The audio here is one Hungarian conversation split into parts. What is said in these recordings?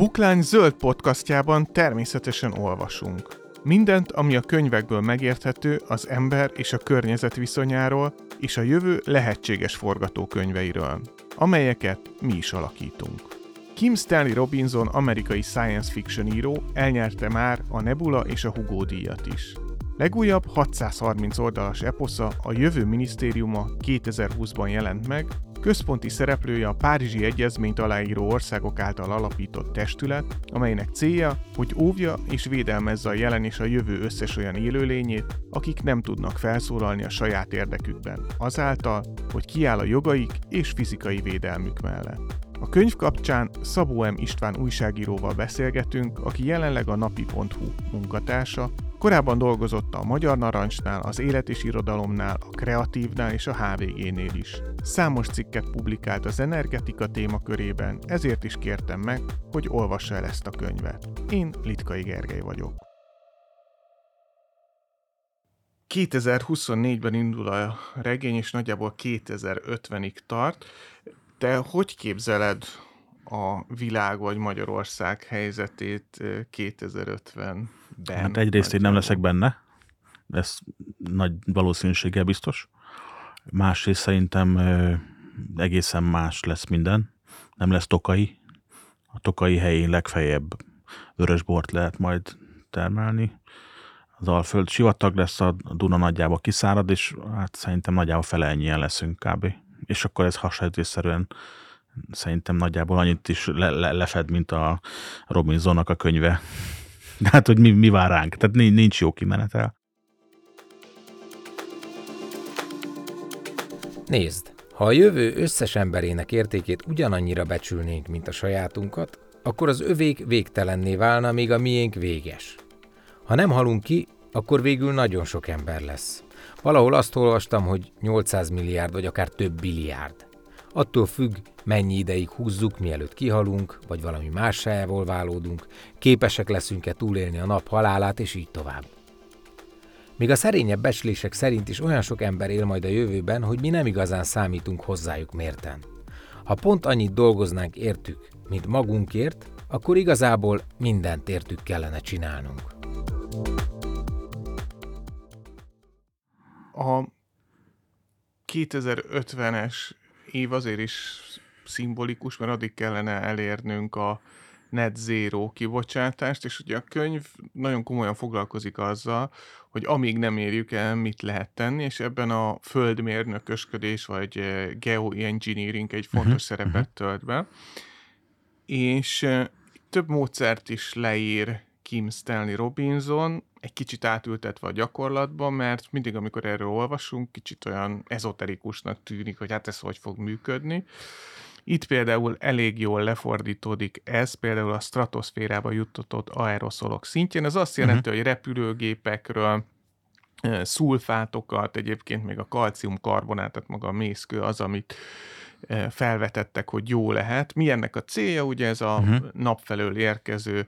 Buklány zöld podcastjában természetesen olvasunk. Mindent, ami a könyvekből megérthető az ember és a környezet viszonyáról, és a jövő lehetséges forgatókönyveiről, amelyeket mi is alakítunk. Kim Stanley Robinson amerikai science fiction író elnyerte már a Nebula és a Hugo díjat is. Legújabb 630 oldalas eposza a Jövő Minisztériuma 2020-ban jelent meg, Központi szereplője a Párizsi Egyezményt aláíró országok által alapított testület, amelynek célja, hogy óvja és védelmezze a jelen és a jövő összes olyan élőlényét, akik nem tudnak felszólalni a saját érdekükben, azáltal, hogy kiáll a jogaik és fizikai védelmük mellett. A könyv kapcsán Szabó M. István újságíróval beszélgetünk, aki jelenleg a napi.hu munkatársa, Korábban dolgozott a Magyar Narancsnál, az Élet és Irodalomnál, a Kreatívnál és a HVG-nél is. Számos cikket publikált az energetika témakörében, ezért is kértem meg, hogy olvassa el ezt a könyvet. Én Litkai Gergely vagyok. 2024-ben indul a regény, és nagyjából 2050-ig tart. Te hogy képzeled a világ vagy Magyarország helyzetét 2050 ben. Hát egyrészt én nem leszek benne, ez nagy valószínűséggel biztos. Másrészt szerintem egészen más lesz minden. Nem lesz tokai. A tokai helyén legfeljebb vörös bort lehet majd termelni. Az Alföld sivatag lesz, a Duna nagyjából kiszárad, és hát szerintem nagyjából fele ennyien leszünk kb. És akkor ez hasonlítésszerűen szerintem nagyjából annyit is le, le, lefed, mint a Robinsonnak a könyve de hát, hogy mi, mi vár ránk. Tehát nincs jó kimenetel. Nézd, ha a jövő összes emberének értékét ugyanannyira becsülnénk, mint a sajátunkat, akkor az övék végtelenné válna, míg a miénk véges. Ha nem halunk ki, akkor végül nagyon sok ember lesz. Valahol azt olvastam, hogy 800 milliárd vagy akár több biliárd. Attól függ, mennyi ideig húzzuk, mielőtt kihalunk, vagy valami mássájával válódunk, képesek leszünk-e túlélni a nap halálát, és így tovább. Még a szerényebb becslések szerint is olyan sok ember él majd a jövőben, hogy mi nem igazán számítunk hozzájuk mérten. Ha pont annyit dolgoznánk értük, mint magunkért, akkor igazából mindent értük kellene csinálnunk. A 2050-es év azért is szimbolikus, mert addig kellene elérnünk a net zero kibocsátást, és ugye a könyv nagyon komolyan foglalkozik azzal, hogy amíg nem érjük el, mit lehet tenni, és ebben a földmérnökösködés vagy eh, geoengineering egy fontos uh-huh, szerepet uh-huh. tölt be. És eh, több módszert is leír Kim Stanley Robinson, egy kicsit átültetve a gyakorlatba, mert mindig, amikor erről olvasunk, kicsit olyan ezoterikusnak tűnik, hogy hát ez hogy fog működni. Itt például elég jól lefordítódik ez, például a stratoszférába juttatott aeroszolok szintjén. Ez azt jelenti, uh-huh. hogy repülőgépekről, szulfátokat, egyébként még a kalciumkarbonát, tehát maga a mészkő az, amit felvetettek, hogy jó lehet. Mi ennek a célja? Ugye ez a uh-huh. nap felől érkező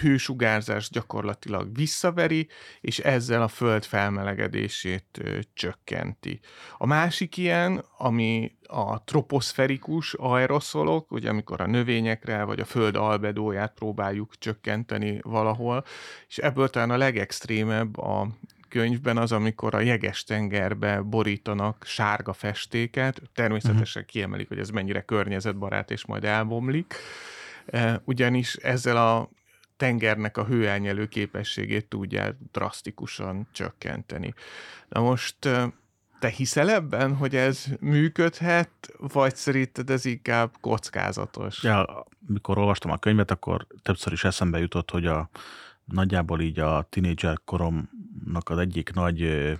hősugárzás gyakorlatilag visszaveri, és ezzel a föld felmelegedését csökkenti. A másik ilyen, ami a troposzferikus aeroszolok, ugye amikor a növényekre vagy a föld albedóját próbáljuk csökkenteni valahol, és ebből talán a legextrémebb a könyvben az, amikor a jeges tengerbe borítanak sárga festéket, természetesen uh-huh. kiemelik, hogy ez mennyire környezetbarát, és majd elbomlik, e, ugyanis ezzel a tengernek a hőelnyelő képességét tudja drasztikusan csökkenteni. Na most e, te hiszel ebben, hogy ez működhet, vagy szerinted ez inkább kockázatos? Ja, mikor olvastam a könyvet, akkor többször is eszembe jutott, hogy a nagyjából így a tinédzser koromnak az egyik nagy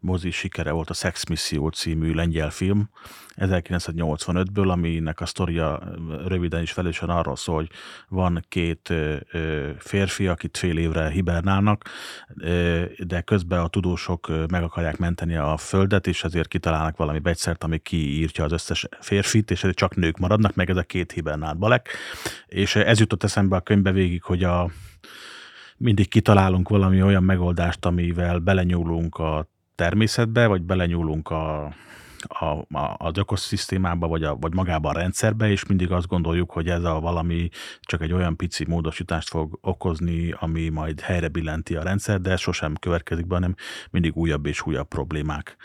mozi sikere volt a Sex Mission című lengyel film 1985-ből, aminek a sztoria röviden is felősen arról szól, hogy van két férfi, akit fél évre hibernálnak, de közben a tudósok meg akarják menteni a földet, és ezért kitalálnak valami vegyszert, ami kiírtja az összes férfit, és csak nők maradnak, meg ez a két hibernált balek. És ez jutott eszembe a könyvbe végig, hogy a mindig kitalálunk valami olyan megoldást, amivel belenyúlunk a természetbe, vagy belenyúlunk a a, a, az ökoszisztémába, vagy, a, vagy magába a rendszerbe, és mindig azt gondoljuk, hogy ez a valami csak egy olyan pici módosítást fog okozni, ami majd helyre billenti a rendszer, de ez sosem következik be, hanem mindig újabb és újabb problémák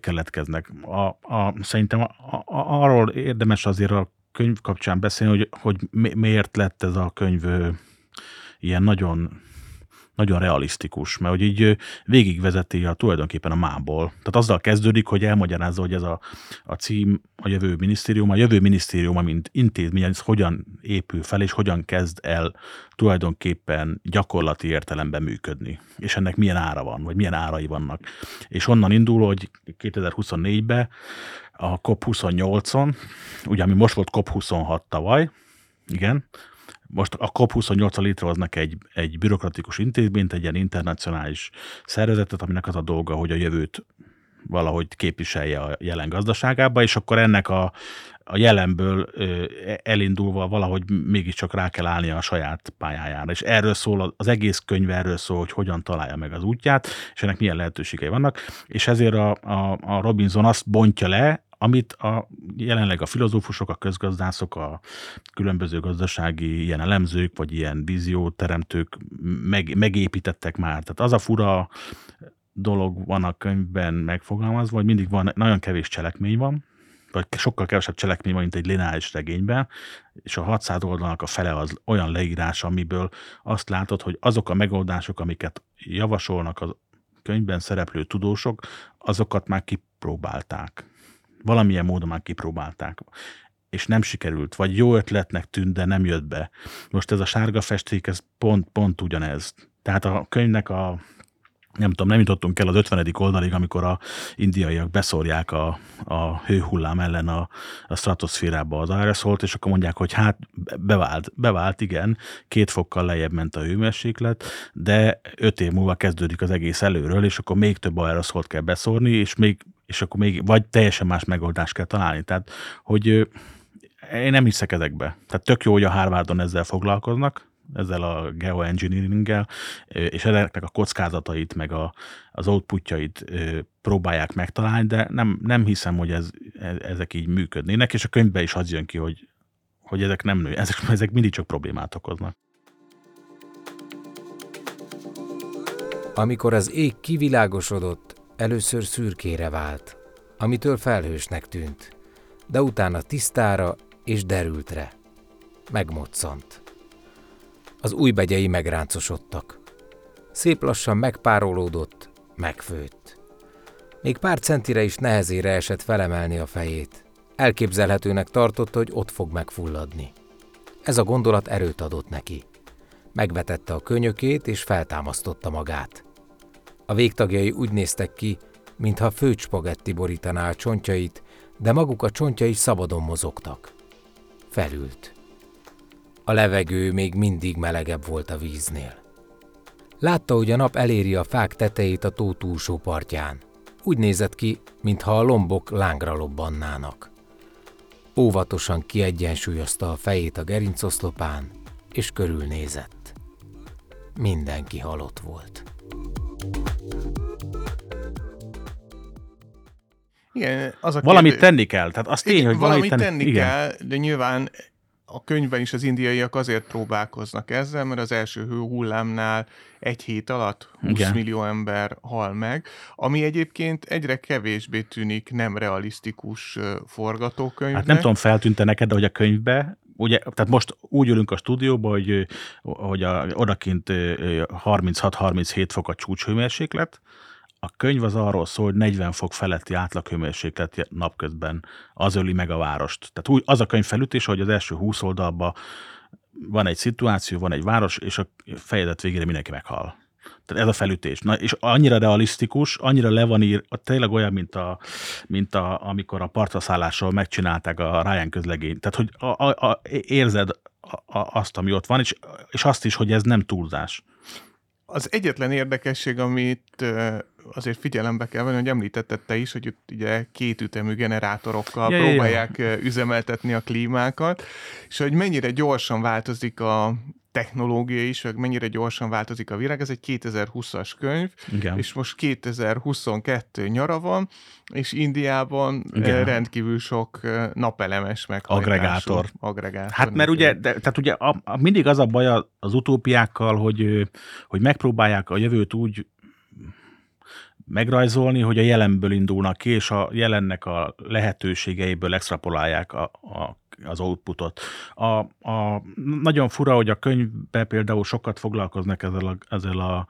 keletkeznek. A, a, szerintem a, a, arról érdemes azért a könyv kapcsán beszélni, hogy, hogy miért lett ez a könyv ilyen nagyon nagyon realisztikus, mert hogy így végigvezeti a tulajdonképpen a mából. Tehát azzal kezdődik, hogy elmagyarázza, hogy ez a, a cím, a jövő minisztérium, a jövő minisztérium, mint intézmény, ez hogyan épül fel, és hogyan kezd el tulajdonképpen gyakorlati értelemben működni. És ennek milyen ára van, vagy milyen árai vannak. És onnan indul, hogy 2024-ben a COP28-on, ugye ami most volt COP26 tavaly, igen, most a COP28-a létrehoznak egy, egy bürokratikus intézményt, egy ilyen internacionális szervezetet, aminek az a dolga, hogy a jövőt valahogy képviselje a jelen gazdaságába, és akkor ennek a, a jelenből elindulva valahogy mégiscsak rá kell állni a saját pályájára. És erről szól, az egész könyv erről szól, hogy hogyan találja meg az útját, és ennek milyen lehetőségei vannak, és ezért a, a, a Robinson azt bontja le, amit a, jelenleg a filozófusok, a közgazdászok, a különböző gazdasági ilyen elemzők, vagy ilyen vízióteremtők meg, megépítettek már. Tehát az a fura dolog van a könyvben megfogalmazva, hogy mindig van, nagyon kevés cselekmény van, vagy sokkal kevesebb cselekmény van, mint egy lineáris regényben, és a 600 oldalnak a fele az olyan leírás, amiből azt látod, hogy azok a megoldások, amiket javasolnak a könyvben szereplő tudósok, azokat már kipróbálták valamilyen módon már kipróbálták és nem sikerült, vagy jó ötletnek tűnt, de nem jött be. Most ez a sárga festék, ez pont, pont ugyanez. Tehát a könyvnek a nem tudom, nem jutottunk el az 50. oldalig, amikor a indiaiak beszórják a, a hőhullám ellen a, a stratoszférába az aerosolt, és akkor mondják, hogy hát bevált, bevált, igen, két fokkal lejjebb ment a hőmérséklet, de öt év múlva kezdődik az egész előről, és akkor még több aeroszolt kell beszórni, és még és akkor még vagy teljesen más megoldást kell találni. Tehát, hogy én nem hiszek ezekbe. Tehát tök jó, hogy a Harvardon ezzel foglalkoznak, ezzel a geoengineeringgel, és ezeknek a kockázatait, meg a, az outputjait próbálják megtalálni, de nem, nem hiszem, hogy ez, e, ezek így működnének, és a könyvben is az jön ki, hogy, hogy ezek nem nő, ezek, ezek mindig csak problémát okoznak. Amikor az ég kivilágosodott, Először szürkére vált, amitől felhősnek tűnt, de utána tisztára és derültre. Megmoccant. Az újbegyei megráncosodtak. Szép lassan megpárolódott, megfőtt. Még pár centire is nehezére esett felemelni a fejét. Elképzelhetőnek tartotta, hogy ott fog megfulladni. Ez a gondolat erőt adott neki. Megvetette a könyökét és feltámasztotta magát. A végtagjai úgy néztek ki, mintha főt borítaná a csontjait, de maguk a csontjai szabadon mozogtak. Felült. A levegő még mindig melegebb volt a víznél. Látta, hogy a nap eléri a fák tetejét a tó túlsó partján. Úgy nézett ki, mintha a lombok lángra lobbannának. Óvatosan kiegyensúlyozta a fejét a gerincoszlopán, és körülnézett. Mindenki halott volt. Igen, az a valamit kérdés, tenni kell. Tehát az tény, hogy valamit tenni, tenni igen. kell, de nyilván a könyvben is az indiaiak azért próbálkoznak ezzel, mert az első hőhullámnál egy hét alatt 20 Igen. millió ember hal meg, ami egyébként egyre kevésbé tűnik nem realisztikus forgatókönyvnek. Hát nem tudom, feltűnte neked, de hogy a könyvbe ugye, tehát most úgy ülünk a stúdióban, hogy, hogy a, odakint 36-37 fok a csúcshőmérséklet, a könyv az arról szól, hogy 40 fok feletti átlaghőmérséklet napközben az öli meg a várost. Tehát úgy, az a könyv felütés, hogy az első 20 oldalban van egy szituáció, van egy város, és a fejedet végére mindenki meghal. Tehát ez a felütés. Na, és annyira realisztikus, annyira le van ír, tényleg olyan, mint, a, mint a, amikor a partraszállásról megcsinálták a Ryan közlegényt. Tehát, hogy a, a, a, érzed a, a, azt, ami ott van, és, és azt is, hogy ez nem túlzás. Az egyetlen érdekesség, amit azért figyelembe kell venni, hogy említetted te is, hogy itt ugye kétütemű generátorokkal ja, próbálják ja. üzemeltetni a klímákat, és hogy mennyire gyorsan változik a, technológia is, hogy mennyire gyorsan változik a világ. Ez egy 2020-as könyv, Igen. és most 2022 nyara van, és Indiában Igen. rendkívül sok napelemes meg Agregátor. Agregátor. Hát mert ugye, de, tehát ugye a, a, mindig az a baj az utópiákkal, hogy, hogy megpróbálják a jövőt úgy megrajzolni, hogy a jelenből indulnak ki, és a jelennek a lehetőségeiből extrapolálják a, a az outputot. A, a, nagyon fura, hogy a könyvben például sokat foglalkoznak ezzel a, ezzel a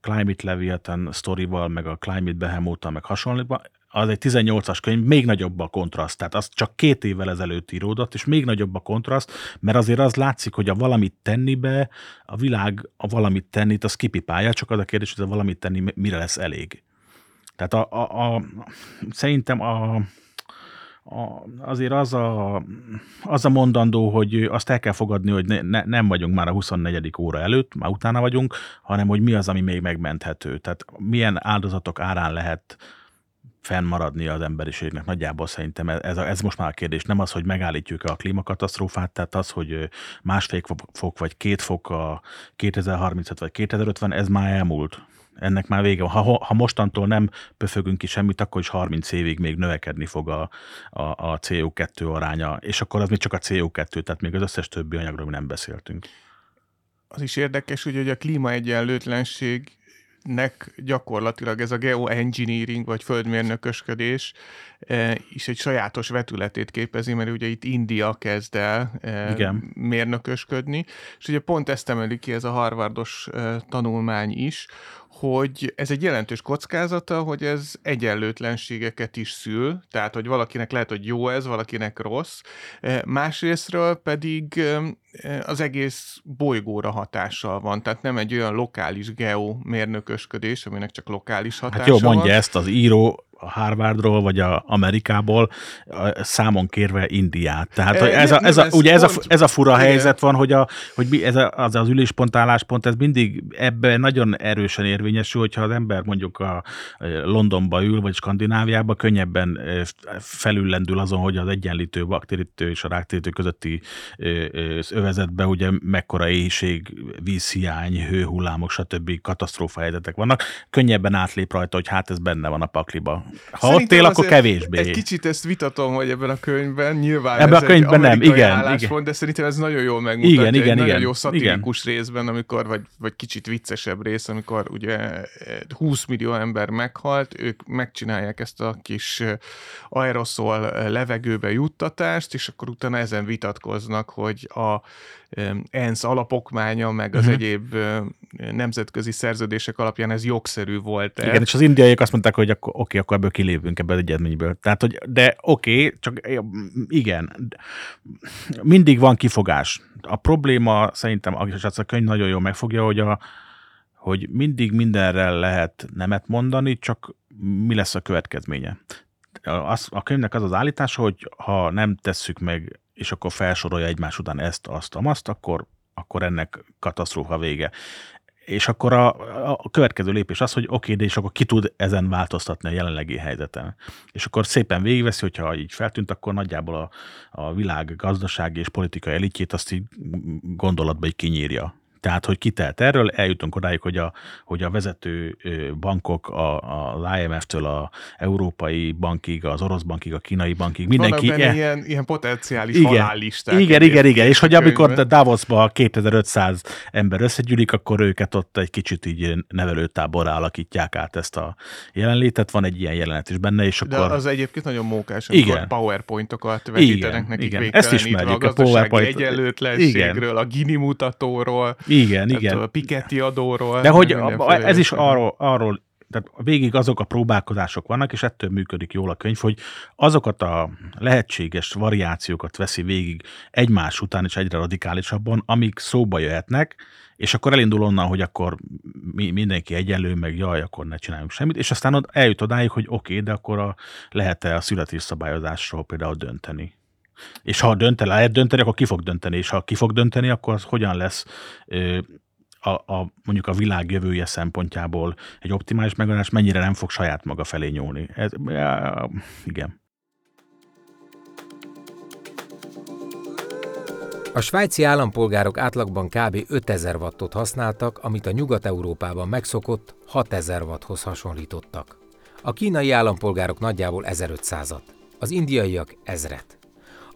Climate Leviathan sztorival, meg a Climate behemoth meg hasonlóban. Az egy 18-as könyv, még nagyobb a kontraszt. Tehát az csak két évvel ezelőtt íródott, és még nagyobb a kontraszt, mert azért az látszik, hogy a valamit tennibe, a világ a valamit tennit, az kipipálja, csak az a kérdés, hogy a valamit tenni mire lesz elég. Tehát a, a, a, szerintem a, a, azért az a, az a mondandó, hogy azt el kell fogadni, hogy ne, ne, nem vagyunk már a 24. óra előtt, már utána vagyunk, hanem hogy mi az, ami még megmenthető. Tehát milyen áldozatok árán lehet fennmaradni az emberiségnek. Nagyjából szerintem ez, ez most már a kérdés. Nem az, hogy megállítjuk-e a klímakatasztrófát, tehát az, hogy másfél fok vagy két fok a 2035 vagy 2050, ez már elmúlt ennek már vége van. Ha, ha mostantól nem pöfögünk ki semmit, akkor is 30 évig még növekedni fog a, a, a CO2 aránya, és akkor az még csak a CO2, tehát még az összes többi anyagról nem beszéltünk. Az is érdekes, hogy a klímaegyenlőtlenség nek gyakorlatilag ez a geoengineering, vagy földmérnökösködés e, is egy sajátos vetületét képezi, mert ugye itt India kezd el e, Igen. mérnökösködni, és ugye pont ezt emeli ki ez a harvardos e, tanulmány is, hogy ez egy jelentős kockázata, hogy ez egyenlőtlenségeket is szül, tehát hogy valakinek lehet, hogy jó ez, valakinek rossz, e, másrésztről pedig e, az egész bolygóra hatással van, tehát nem egy olyan lokális geomérnökösködés, aminek csak lokális hatása hát jó, mondja van. ezt az író, a Harvardról, vagy a Amerikából számon kérve Indiát. Tehát hogy ez, a, ez, a, ugye ez, a, ez a fura helyzet van, hogy, a, hogy mi, ez a, az, az üléspont, álláspont, ez mindig ebben nagyon erősen érvényesül, hogyha az ember mondjuk a Londonba ül, vagy Skandináviába, könnyebben felüllendül azon, hogy az egyenlítő, baktérítő és a ráktérítő közötti övezetben ugye mekkora éjség, vízhiány, hőhullámok, stb. katasztrófa helyzetek vannak. Könnyebben átlép rajta, hogy hát ez benne van a pakliba. Ha Szerintem ott él, akkor kevésbé. Egy kicsit ezt vitatom, hogy ebben a könyvben nyilván ebben a könyvben nem, igen, igen. de szerintem ez nagyon jól megmutatja. Igen, igen, egy igen. nagyon jó szatirikus igen. részben, amikor, vagy, vagy kicsit viccesebb rész, amikor ugye 20 millió ember meghalt, ők megcsinálják ezt a kis aeroszol levegőbe juttatást, és akkor utána ezen vitatkoznak, hogy a ENSZ alapokmánya, meg az uh-huh. egyéb nemzetközi szerződések alapján ez jogszerű volt. Igen, és az indiaiak azt mondták, hogy akkor, oké, akkor ebből kilépünk ebből az egyezményből. Tehát, hogy de oké, csak igen, mindig van kifogás. A probléma szerintem, és a könyv nagyon jól megfogja, hogy, a, hogy mindig mindenre lehet nemet mondani, csak mi lesz a következménye. Az, a könyvnek az az állítása, hogy ha nem tesszük meg és akkor felsorolja egymás után ezt, azt, azt, akkor, akkor ennek katasztrófa vége. És akkor a, a következő lépés az, hogy oké, de és akkor ki tud ezen változtatni a jelenlegi helyzeten. És akkor szépen végigveszi, hogyha így feltűnt, akkor nagyjából a, a világ gazdasági és politikai elitjét azt így gondolatba így kinyírja. Tehát, hogy kitelt erről, eljutunk odáig, hogy a, hogy a vezető bankok a, az IMF-től a európai bankig, az orosz bankig, a kínai bankig, mindenki... Vannak benne ilyen, ilyen potenciális igen, halállisták. Igen, igen, igen, és hogy amikor Davosban 2500 ember összegyűlik, akkor őket ott egy kicsit így nevelőtáborra alakítják át ezt a jelenlétet. Van egy ilyen jelenet is benne, és akkor... De az egyébként nagyon mókás, amikor igen. powerpointokat vetítenek igen, nekik igen. Ezt ismerjük, a, a PowerPoint. egyenlőtlenségről, igen. a Gini mutatóról, igen, igen. A Piketty adóról. De hogy ez is arról, arról tehát végig azok a próbálkozások vannak, és ettől működik jól a könyv, hogy azokat a lehetséges variációkat veszi végig egymás után és egyre radikálisabban, amik szóba jöhetnek, és akkor elindul onnan, hogy akkor mi, mindenki egyenlő, meg jaj, akkor ne csináljunk semmit, és aztán eljut odáig, hogy oké, okay, de akkor a, lehet-e a születésszabályozásról például dönteni. És ha dönt, lehet dönteni, akkor ki fog dönteni, és ha ki fog dönteni, akkor az hogyan lesz a, a, mondjuk a világ jövője szempontjából egy optimális megoldás, mennyire nem fog saját maga felé nyúlni. Ez, ja, igen. A svájci állampolgárok átlagban kb. 5000 wattot használtak, amit a Nyugat-Európában megszokott 6000 watthoz hasonlítottak. A kínai állampolgárok nagyjából 1500-at, az indiaiak ezret,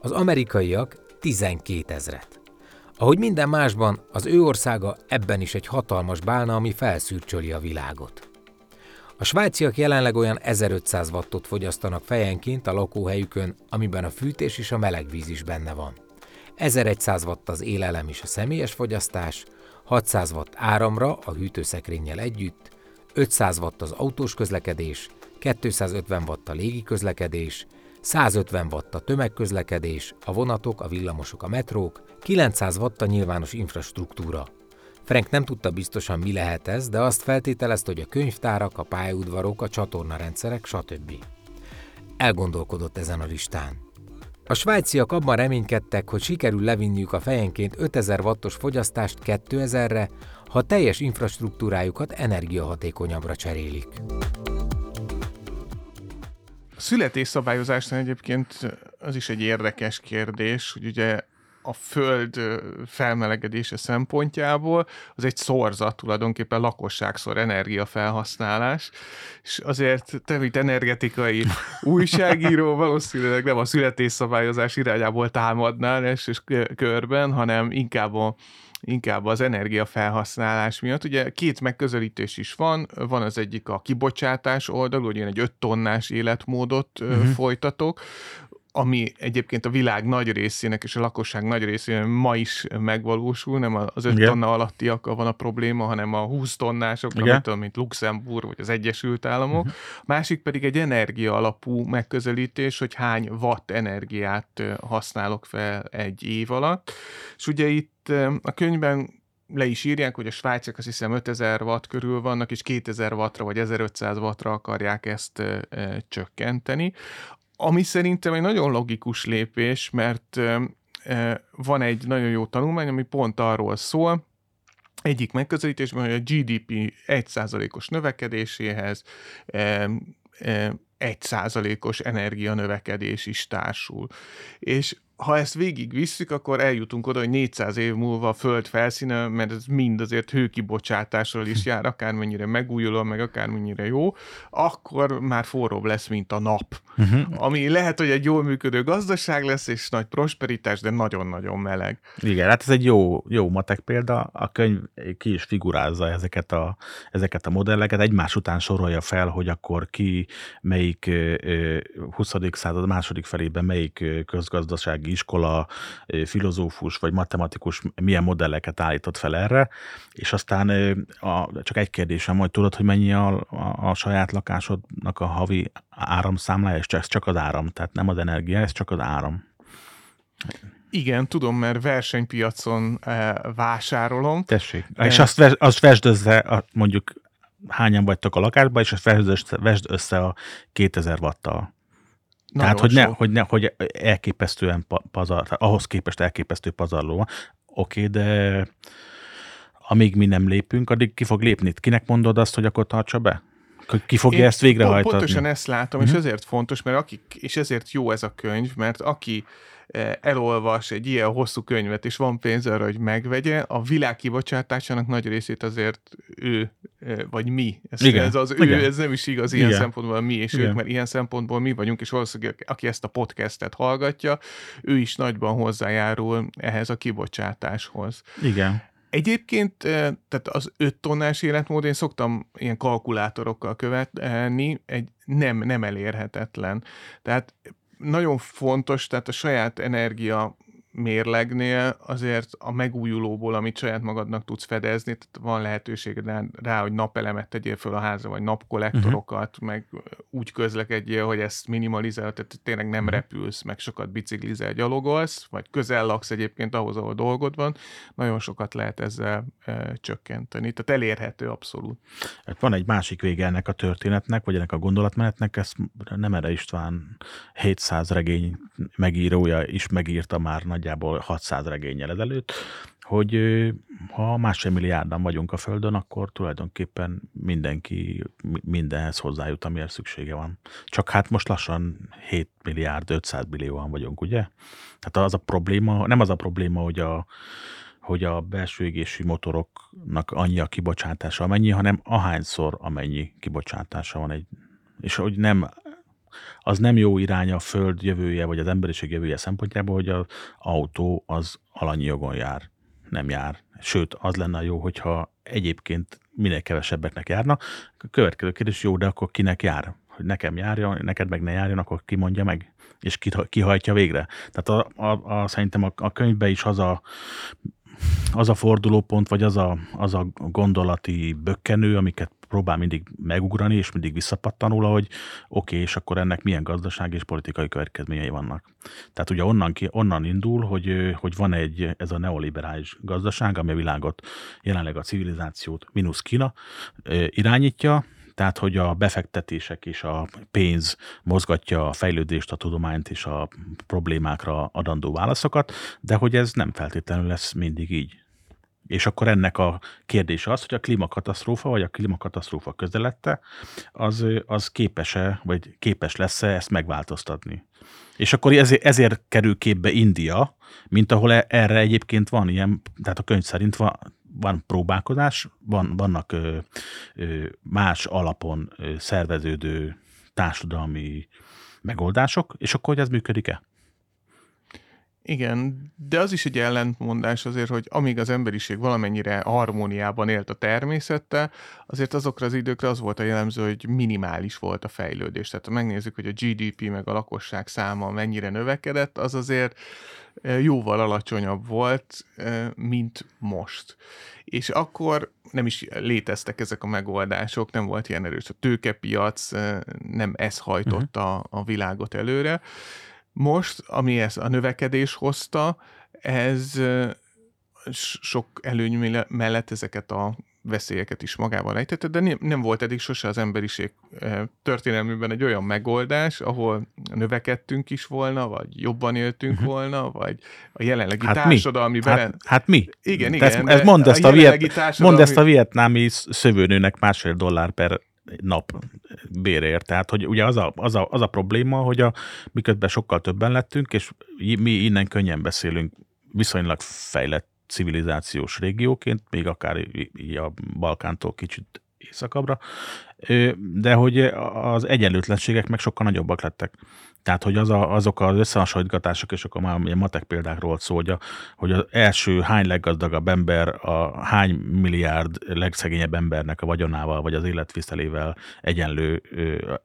az amerikaiak 12 ezret. Ahogy minden másban, az ő országa ebben is egy hatalmas bálna, ami felszürcsöli a világot. A svájciak jelenleg olyan 1500 wattot fogyasztanak fejenként a lakóhelyükön, amiben a fűtés és a melegvíz is benne van. 1100 watt az élelem és a személyes fogyasztás, 600 watt áramra a hűtőszekrényel együtt, 500 watt az autós közlekedés, 250 watt a légi közlekedés, 150 watt a tömegközlekedés, a vonatok, a villamosok, a metrók, 900 watt a nyilvános infrastruktúra. Frank nem tudta biztosan, mi lehet ez, de azt feltételezte, hogy a könyvtárak, a pályaudvarok, a csatornarendszerek, stb. Elgondolkodott ezen a listán. A svájciak abban reménykedtek, hogy sikerül levinniük a fejenként 5000 wattos fogyasztást 2000-re, ha teljes infrastruktúrájukat energiahatékonyabbra cserélik. A születésszabályozásnál egyébként az is egy érdekes kérdés, hogy ugye a föld felmelegedése szempontjából, az egy szorzat tulajdonképpen lakosságszor energiafelhasználás, és azért te, mint energetikai újságíró, valószínűleg nem a születésszabályozás irányából támadnál és körben, hanem inkább a inkább az energiafelhasználás miatt. Ugye két megközelítés is van, van az egyik a kibocsátás oldalú, hogy én egy 5 tonnás életmódot uh-huh. folytatok, ami egyébként a világ nagy részének és a lakosság nagy részének ma is megvalósul, nem az 5 tonna alattiakkal van a probléma, hanem a 20 tonnások, mint, mint Luxemburg vagy az Egyesült Államok. Uh-huh. Másik pedig egy energia alapú megközelítés, hogy hány watt energiát használok fel egy év alatt. És ugye itt a könyvben le is írják, hogy a svájciak azt hiszem 5000 watt körül vannak, és 2000 wattra vagy 1500 wattra akarják ezt e, csökkenteni. Ami szerintem egy nagyon logikus lépés, mert van egy nagyon jó tanulmány, ami pont arról szól, egyik megközelítésben, hogy a GDP 1%-os növekedéséhez 1%-os energianövekedés is társul. És ha ezt végig visszük, akkor eljutunk oda, hogy 400 év múlva a Föld felszíne, mert ez mind azért hőkibocsátásról is jár, akármennyire megújuló, meg akármennyire jó, akkor már forróbb lesz, mint a nap. Uh-huh. Ami lehet, hogy egy jól működő gazdaság lesz, és nagy prosperitás, de nagyon-nagyon meleg. Igen, hát ez egy jó, jó matek példa. A könyv ki is figurázza ezeket a, ezeket a modelleket, egymás után sorolja fel, hogy akkor ki melyik 20. század második felében melyik közgazdaság iskola, filozófus vagy matematikus milyen modelleket állított fel erre, és aztán a, csak egy kérdésem, hogy tudod, hogy mennyi a, a, a saját lakásodnak a havi áramszámlája, és ez csak az áram, tehát nem az energia, ez csak az áram. Igen, tudom, mert versenypiacon vásárolom. Tessék. E... És azt, azt vesd össze, mondjuk hányan vagytok a lakásban, és azt vesd össze, a 2000 watttal. Tehát, hogy, ne, hogy, ne, hogy elképesztően pazar, ahhoz képest elképesztő pazarló van. Oké, okay, de amíg mi nem lépünk, addig ki fog lépni. Kinek mondod azt, hogy akkor tartsa be? Ki fogja Én ezt végrehajtani? Pontosan ezt látom, uh-huh. és mhm. ezért fontos, mert akik, és ezért jó ez a könyv, mert aki Eh, elolvas egy ilyen hosszú könyvet, és van pénz arra, hogy megvegye, a világ kibocsátásának nagy részét azért ő, eh, vagy mi. Ez, Igen. ez az Igen. ő, ez nem is igaz ilyen Igen. szempontból mi és Igen. ők, mert ilyen szempontból mi vagyunk, és valószínűleg aki ezt a podcastet hallgatja, ő is nagyban hozzájárul ehhez a kibocsátáshoz. Igen. Egyébként, eh, tehát az 5 tonnás életmód, én szoktam ilyen kalkulátorokkal követni, egy nem, nem elérhetetlen. Tehát nagyon fontos, tehát a saját energia mérlegnél azért a megújulóból, amit saját magadnak tudsz fedezni, tehát van lehetőséged rá, rá hogy napelemet tegyél föl a házra, vagy napkollektorokat, uh-huh. meg úgy közlekedjél, hogy ezt minimalizál, tehát tényleg nem uh-huh. repülsz, meg sokat biciklizel, gyalogolsz, vagy közel laksz egyébként ahhoz, ahol dolgod van, nagyon sokat lehet ezzel e, csökkenteni, tehát elérhető abszolút. Hát van egy másik vége ennek a történetnek, vagy ennek a gondolatmenetnek, ezt nem erre István 700 regény megírója is megírta már nagy nagyjából 600 regényel ezelőtt, hogy ha másfél milliárdan vagyunk a Földön, akkor tulajdonképpen mindenki mindenhez hozzájut, amihez szüksége van. Csak hát most lassan 7 milliárd 500 millióan vagyunk, ugye? Tehát az a probléma, nem az a probléma, hogy a, hogy a belső égési motoroknak annyi a kibocsátása, amennyi, hanem ahányszor amennyi kibocsátása van egy, és hogy nem az nem jó irány a föld jövője, vagy az emberiség jövője szempontjából, hogy az autó az alanyi jogon jár, nem jár. Sőt, az lenne jó, hogyha egyébként minél kevesebbeknek járna. A következő kérdés, jó, de akkor kinek jár? Hogy nekem járjon, neked meg ne járjon, akkor ki mondja meg? És ki, ki hajtja végre? Tehát a, a, a, szerintem a, a könyvben is az a az a fordulópont, vagy az a, az a gondolati bökkenő, amiket próbál mindig megugrani, és mindig visszapattan róla, hogy oké, okay, és akkor ennek milyen gazdaság és politikai következményei vannak. Tehát ugye onnan, ki, onnan indul, hogy, hogy van egy, ez a neoliberális gazdaság, ami a világot, jelenleg a civilizációt, mínusz Kína irányítja, tehát hogy a befektetések és a pénz mozgatja a fejlődést, a tudományt és a problémákra adandó válaszokat, de hogy ez nem feltétlenül lesz mindig így. És akkor ennek a kérdése az, hogy a klímakatasztrófa vagy a klímakatasztrófa közelette, az, az képes-e, vagy képes lesz-e ezt megváltoztatni. És akkor ezért, ezért kerül képbe India, mint ahol e, erre egyébként van ilyen, tehát a könyv szerint van, van próbálkozás, van, vannak ö, ö, más alapon szerveződő társadalmi megoldások, és akkor hogy ez működik-e? Igen, de az is egy ellentmondás azért, hogy amíg az emberiség valamennyire harmóniában élt a természettel, azért azokra az időkre az volt a jellemző, hogy minimális volt a fejlődés. Tehát ha megnézzük, hogy a GDP meg a lakosság száma mennyire növekedett, az azért jóval alacsonyabb volt, mint most. És akkor nem is léteztek ezek a megoldások, nem volt ilyen erős a tőkepiac, nem ez hajtotta uh-huh. a világot előre. Most, ami ez a növekedés hozta, ez sok előny mellett ezeket a veszélyeket is magával rejtette, de nem volt eddig sose az emberiség történelműben egy olyan megoldás, ahol növekedtünk is volna, vagy jobban éltünk uh-huh. volna, vagy a jelenlegi hát társadalmi... Mi? Belen... Hát, hát mi? Igen, igen. Ez, ez mondd, ezt a, a viet, társadalmi... mondd ezt a vietnámi szövőnőnek másfél dollár per nap bérért. Tehát, hogy ugye az a, az a, az a probléma, hogy a, miközben sokkal többen lettünk, és mi innen könnyen beszélünk viszonylag fejlett civilizációs régióként, még akár így a Balkántól kicsit északabbra, de hogy az egyenlőtlenségek meg sokkal nagyobbak lettek. Tehát, hogy az a, azok az összehasonlítgatások, és akkor már ilyen matek példákról szól, hogy, a, hogy az első hány leggazdagabb ember a hány milliárd legszegényebb embernek a vagyonával, vagy az életvisztelével egyenlő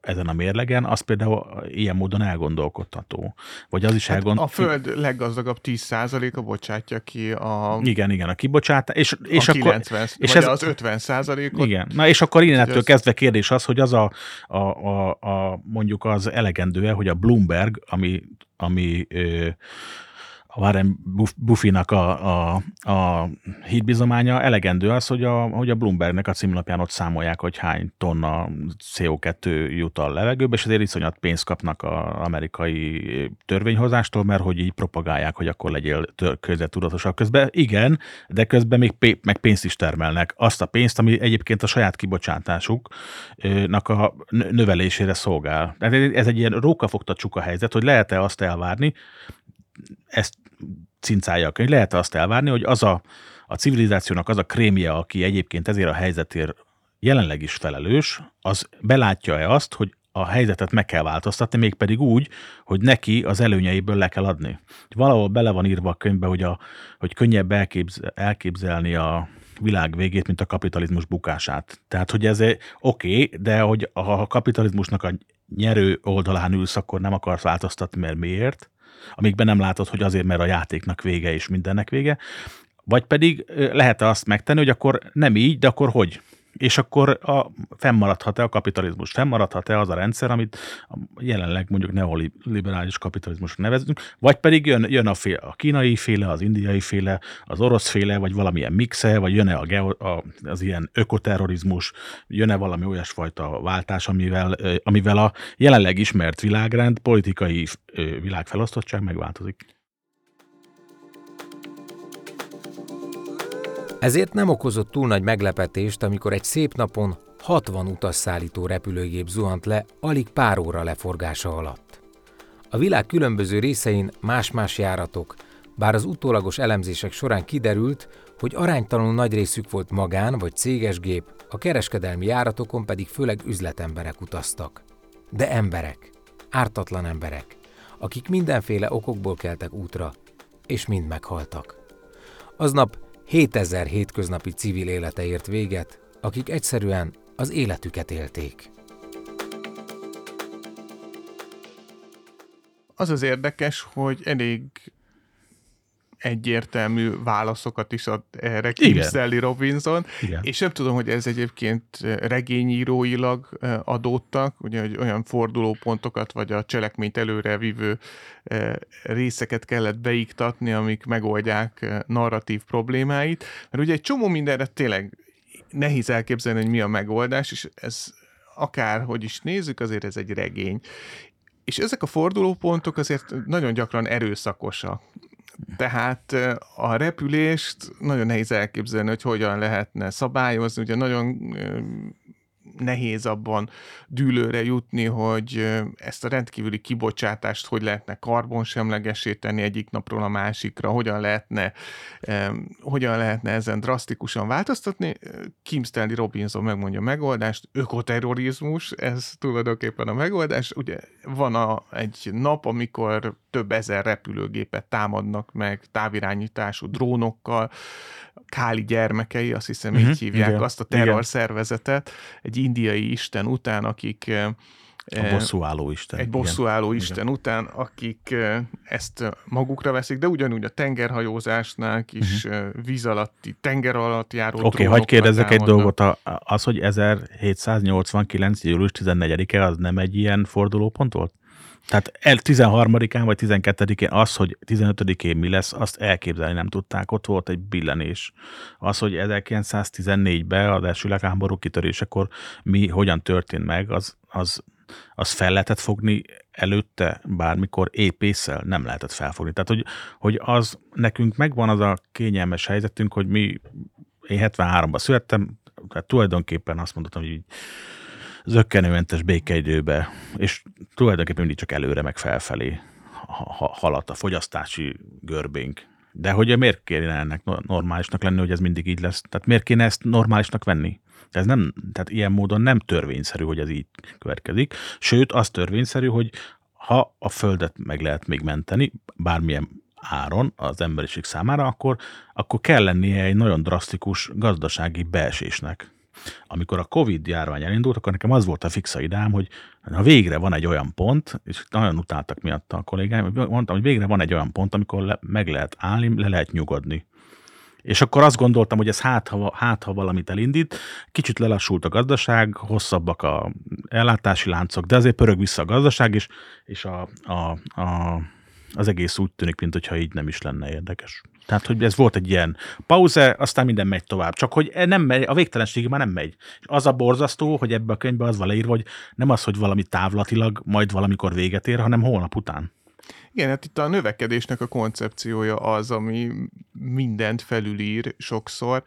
ezen a mérlegen, az például ilyen módon elgondolkodható. Vagy az is hát elgond... A Föld leggazdagabb 10%-a bocsátja ki a... Igen, igen, a kibocsátás. És, és a akkor, 90, és ez, az 50%-ot. Igen, na és akkor innentől kezdve kérdés az, hogy az a, a, a, a mondjuk az elegendő hogy a Bloomberg, ami, ami ö, a Warren Buffy-nak a, a, a hídbizománya elegendő az, hogy a, hogy a Bloombergnek a címlapján ott számolják, hogy hány tonna CO2 jut a levegőbe, és ezért iszonyat pénzt kapnak az amerikai törvényhozástól, mert hogy így propagálják, hogy akkor legyél közvetudatosabb. Közben igen, de közben még pé- meg pénzt is termelnek. Azt a pénzt, ami egyébként a saját kibocsátásuknak a növelésére szolgál. Ez egy ilyen rókafogta csuka helyzet, hogy lehet-e azt elvárni, ezt cincálja a könyv. Lehet azt elvárni, hogy az a, a civilizációnak az a krémje, aki egyébként ezért a helyzetért jelenleg is felelős, az belátja-e azt, hogy a helyzetet meg kell változtatni, mégpedig úgy, hogy neki az előnyeiből le kell adni. Valahol bele van írva a könyvbe, hogy, a, hogy könnyebb elképzel, elképzelni a világ végét, mint a kapitalizmus bukását. Tehát, hogy ez oké, okay, de hogy a kapitalizmusnak a nyerő oldalán ülsz, akkor nem akarsz változtatni, mert miért? Amikben nem látod, hogy azért, mert a játéknak vége és mindennek vége, vagy pedig lehet -e azt megtenni, hogy akkor nem így, de akkor hogy? És akkor a, fennmaradhat-e a kapitalizmus? Fennmaradhat-e az a rendszer, amit jelenleg mondjuk neoliberális kapitalizmusnak nevezünk, vagy pedig jön, jön a, fél, a kínai féle, az indiai féle, az orosz féle, vagy valamilyen mixe, vagy jön-e a, geo, a, az ilyen ökoterrorizmus, jön-e valami olyasfajta váltás, amivel, amivel a jelenleg ismert világrend, politikai világfelosztottság megváltozik. Ezért nem okozott túl nagy meglepetést, amikor egy szép napon 60 utasszállító repülőgép zuhant le alig pár óra leforgása alatt. A világ különböző részein más-más járatok, bár az utólagos elemzések során kiderült, hogy aránytalanul nagy részük volt magán vagy céges gép, a kereskedelmi járatokon pedig főleg üzletemberek utaztak. De emberek, ártatlan emberek, akik mindenféle okokból keltek útra, és mind meghaltak. Aznap 7000 hétköznapi civil élete ért véget, akik egyszerűen az életüket élték. Az az érdekes, hogy elég egyértelmű válaszokat is ad erre Kim Igen. Stanley Robinson, Igen. és nem tudom, hogy ez egyébként regényíróilag adódtak, ugye, hogy olyan fordulópontokat, vagy a cselekményt előre vívő részeket kellett beiktatni, amik megoldják narratív problémáit, mert ugye egy csomó mindenre tényleg nehéz elképzelni, hogy mi a megoldás, és ez akár hogy is nézzük, azért ez egy regény. És ezek a fordulópontok azért nagyon gyakran erőszakosak. Tehát eh, a repülést nagyon nehéz elképzelni, hogy hogyan lehetne szabályozni. Ugye nagyon nehéz abban dűlőre jutni, hogy ezt a rendkívüli kibocsátást hogy lehetne karbonsemlegesíteni egyik napról a másikra, hogyan lehetne, hogyan lehetne ezen drasztikusan változtatni. Kim Stanley Robinson megmondja a megoldást, ökoterrorizmus, ez tulajdonképpen a megoldás. Ugye van a, egy nap, amikor több ezer repülőgépet támadnak meg távirányítású drónokkal, Káli gyermekei, azt hiszem így Mhm, hívják igen, azt a igen. terrorszervezetet, egy indiai isten után, akik eh, A eh, bosszúálló Isten. egy igen. bosszúálló isten után, akik eh, ezt magukra veszik, de ugyanúgy a tengerhajózásnál is uh-huh. víz alatti, tenger alatt járó Oké, okay, hagyd kérdezzek egy támadnak. dolgot. A- Az, hogy 1789. július 14-e, az nem egy ilyen fordulópont volt? Tehát el 13-án vagy 12-én az, hogy 15-én mi lesz, azt elképzelni nem tudták. Ott volt egy billenés. Az, hogy 1914-ben az első világháború kitörésekor mi hogyan történt meg, az, az, az fel lehetett fogni előtte bármikor épésszel nem lehetett felfogni. Tehát, hogy, hogy az nekünk megvan az a kényelmes helyzetünk, hogy mi, én 73-ban születtem, tehát tulajdonképpen azt mondhatom, hogy így zöggenőmentes békeidőbe, és tulajdonképpen mindig csak előre meg felfelé ha- ha- haladt a fogyasztási görbénk. De hogy miért kéne ennek no- normálisnak lenni, hogy ez mindig így lesz? Tehát miért kéne ezt normálisnak venni? Ez nem, tehát ilyen módon nem törvényszerű, hogy ez így következik. Sőt, az törvényszerű, hogy ha a Földet meg lehet még menteni, bármilyen áron az emberiség számára, akkor, akkor kell lennie egy nagyon drasztikus gazdasági beesésnek. Amikor a Covid járvány elindult, akkor nekem az volt a fixa idám, hogy ha végre van egy olyan pont, és nagyon utáltak miatt a kollégáim, hogy mondtam, hogy végre van egy olyan pont, amikor le, meg lehet állni, le lehet nyugodni. És akkor azt gondoltam, hogy ez hát ha, hát, ha valamit elindít, kicsit lelassult a gazdaság, hosszabbak a ellátási láncok, de azért pörög vissza a gazdaság, és, és a, a, a, az egész úgy tűnik, mintha így nem is lenne érdekes. Tehát, hogy ez volt egy ilyen pauze, aztán minden megy tovább. Csak hogy nem megy, a végtelenségig már nem megy. És az a borzasztó, hogy ebbe a könyvbe az van leírva, hogy nem az, hogy valami távlatilag majd valamikor véget ér, hanem holnap után. Igen, hát itt a növekedésnek a koncepciója az, ami mindent felülír sokszor.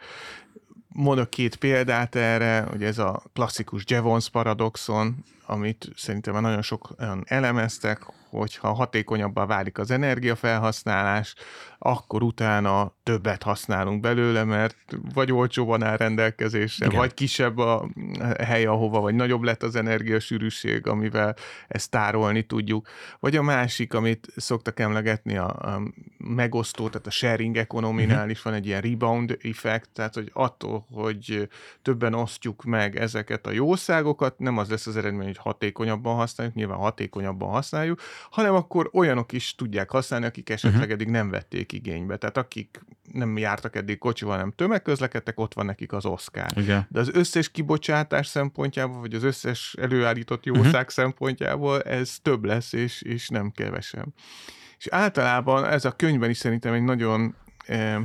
Mondok két példát erre, hogy ez a klasszikus Jevons paradoxon, amit szerintem már nagyon sokan elemeztek, hogyha hatékonyabbá válik az energiafelhasználás, akkor utána többet használunk belőle, mert vagy olcsóban áll rendelkezésre, Igen. vagy kisebb a hely, ahova, vagy nagyobb lett az energiasűrűség, amivel ezt tárolni tudjuk. Vagy a másik, amit szoktak emlegetni, a, a megosztó, tehát a sharing economy-nál is van egy ilyen rebound effekt, tehát hogy attól, hogy többen osztjuk meg ezeket a jószágokat, nem az lesz az eredmény, hogy hatékonyabban használjuk, nyilván hatékonyabban használjuk, hanem akkor olyanok is tudják használni, akik esetleg Mhm. eddig nem vették igénybe. Tehát akik nem jártak eddig kocsival, hanem tömegközlekedtek, ott van nekik az Oscar. Igen. De az összes kibocsátás szempontjából, vagy az összes előállított Mhm. jószág uh-huh. szempontjából ez több lesz, és, és nem kevesebb. És általában ez a könyvben is szerintem egy nagyon eh,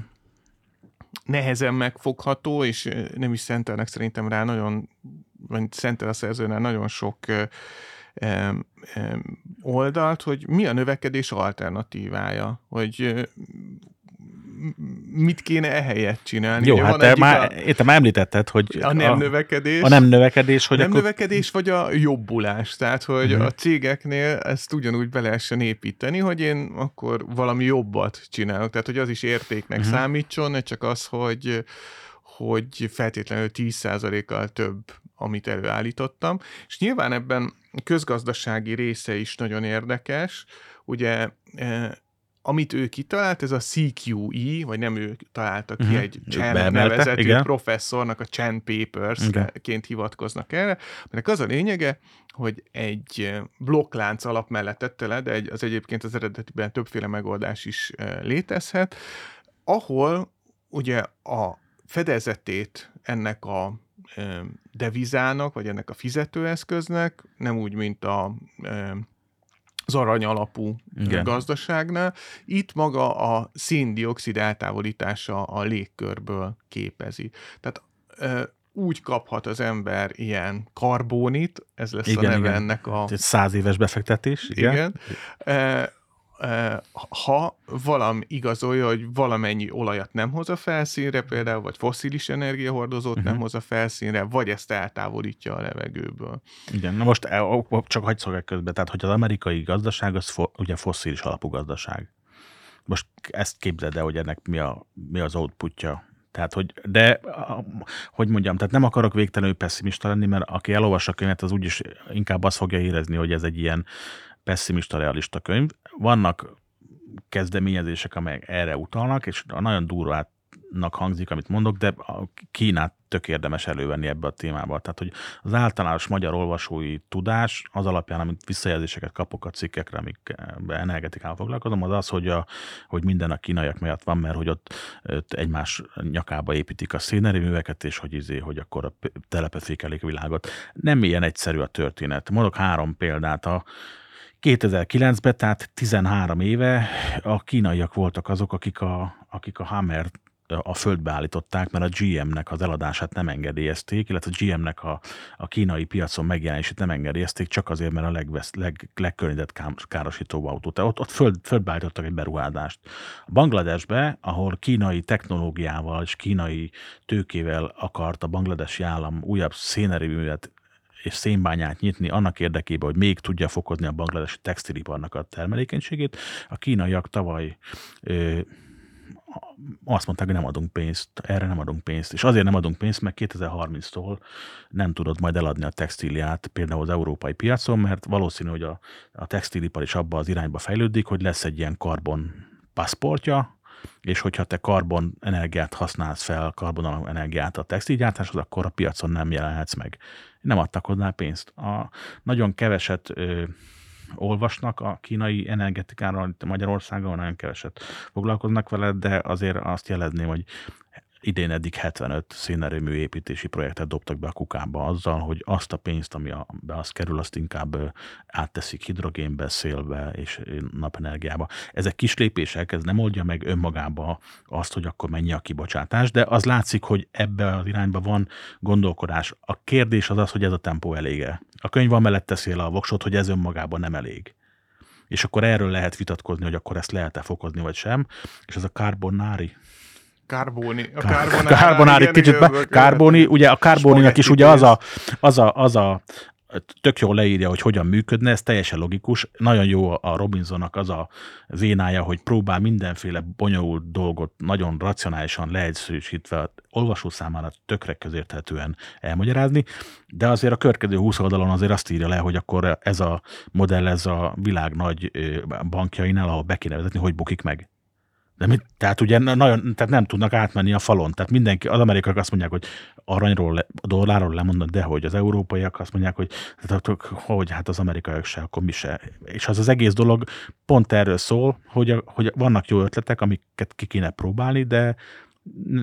nehezen megfogható, és eh, nem is szentelnek szerintem rá nagyon, vagy szentel a szerzőnél nagyon sok eh, oldalt, hogy mi a növekedés alternatívája, hogy mit kéne ehelyett csinálni. Jó, Ugye hát te már, a, a, te már említetted, hogy a nem növekedés. a nem növekedés, hogy nem akkor... növekedés vagy a jobbulás. Tehát, hogy uh-huh. a cégeknél ezt ugyanúgy be lehessen építeni, hogy én akkor valami jobbat csinálok. Tehát, hogy az is értéknek uh-huh. számítson, ne csak az, hogy hogy feltétlenül 10%-kal több, amit előállítottam. És nyilván ebben a közgazdasági része is nagyon érdekes. Ugye eh, amit ő kitalált, ez a CQE, vagy nem ő találta ki, uh-huh. egy Chen beemelte, nevezetű igen. professzornak a Chen. Papers-ként hivatkoznak erre, aminek az a lényege, hogy egy eh, blokklánc alap mellett tette le, de egy, az egyébként az eredetiben többféle megoldás is eh, létezhet, ahol ugye a fedezetét ennek a devizának, vagy ennek a fizetőeszköznek, nem úgy, mint a az arany alapú Igen. gazdaságnál. Itt maga a széndiokszid eltávolítása a légkörből képezi. Tehát úgy kaphat az ember ilyen karbónit, ez lesz Igen, a neve igen. ennek a Egy száz éves befektetés. Igen. igen. E, e, ha valami igazolja, hogy valamennyi olajat nem hoz a felszínre, például, vagy foszilis energiahordozót uh-huh. nem Mhm. hoz a felszínre, vagy ezt eltávolítja a levegőből. Igen, na most e, o- csak hagyd szolgálj közben, tehát hogy az amerikai gazdaság az fo, ugye fosszilis alapú gazdaság. Most ezt képzeld el, hogy ennek mi, a, mi az outputja. Tehát, hogy, de, hogy mondjam, tehát nem akarok végtelenül pessimista lenni, mert aki elolvassa a könyvet, az úgyis inkább azt fogja érezni, hogy ez egy ilyen pessimista, realista könyv. Vannak kezdeményezések, amelyek erre utalnak, és nagyon durvának hangzik, amit mondok, de a Kínát tök érdemes elővenni ebbe a témába. Tehát, hogy az általános magyar olvasói tudás az alapján, amit visszajelzéseket kapok a cikkekre, amik energetikával foglalkozom, az az, hogy, a, hogy minden a kínaiak miatt van, mert hogy ott, ott egymás nyakába építik a szénerőműveket, és hogy izé, hogy akkor a telepefékelik világot. Nem ilyen egyszerű a történet. Mondok három példát. A 2009-ben, tehát 13 éve a kínaiak voltak azok, akik a, akik a Hammer a földbe állították, mert a GM-nek az eladását nem engedélyezték, illetve a GM-nek a, a kínai piacon megjelenését nem engedélyezték, csak azért, mert a legvesz, leg, autó. Tehát ott, ott föld, földbe állítottak egy beruházást. Bangladesbe, ahol kínai technológiával és kínai tőkével akart a bangladesi állam újabb szénerőművet és szénbányát nyitni annak érdekében, hogy még tudja fokozni a bangladesi textiliparnak a termelékenységét. A kínaiak tavaly ö, azt mondták, hogy nem adunk pénzt, erre nem adunk pénzt. És azért nem adunk pénzt, mert 2030-tól nem tudod majd eladni a textíliát például az európai piacon, mert valószínű, hogy a, a textilipar is abba az irányba fejlődik, hogy lesz egy ilyen karbon paszportja, és hogyha te karbon energiát használsz fel, karbon energiát a textilgyártáshoz, akkor a piacon nem jelenhetsz meg. Nem adtak hozzá pénzt. A, nagyon keveset ö, olvasnak a kínai energetikáról Magyarországon, nagyon keveset foglalkoznak vele, de azért azt jelezném, hogy idén eddig 75 szénerőmű építési projektet dobtak be a kukába azzal, hogy azt a pénzt, ami a, be az kerül, azt inkább átteszik hidrogénbe, szélbe és napenergiába. Ezek kis lépések, ez nem oldja meg önmagába azt, hogy akkor mennyi a kibocsátás, de az látszik, hogy ebbe az irányba van gondolkodás. A kérdés az az, hogy ez a tempó elége. A könyv van mellett teszi a voksot, hogy ez önmagában nem elég. És akkor erről lehet vitatkozni, hogy akkor ezt lehet-e fokozni, vagy sem. És ez a karbonári Karbóni. A karbonár, karbonár igen, kicsit be, karboni, ugye a karboninak is ugye az a, az a, az a tök jól leírja, hogy hogyan működne, ez teljesen logikus. Nagyon jó a Robinsonnak az a vénája, hogy próbál mindenféle bonyolult dolgot nagyon racionálisan leegyszerűsítve olvasó számára tökre közérthetően elmagyarázni, de azért a következő 20 oldalon azért azt írja le, hogy akkor ez a modell, ez a világ nagy bankjainál, ahol be kéne vezetni, hogy bukik meg. De mit, tehát ugye na- nagyon, tehát nem tudnak átmenni a falon. Tehát mindenki, az amerikaiak azt mondják, hogy aranyról, le, a dollárról lemondanak, de hogy az európaiak azt mondják, hogy tehát, hogy hát az amerikaiak se, akkor mi se. És az az egész dolog pont erről szól, hogy, hogy vannak jó ötletek, amiket ki kéne próbálni, de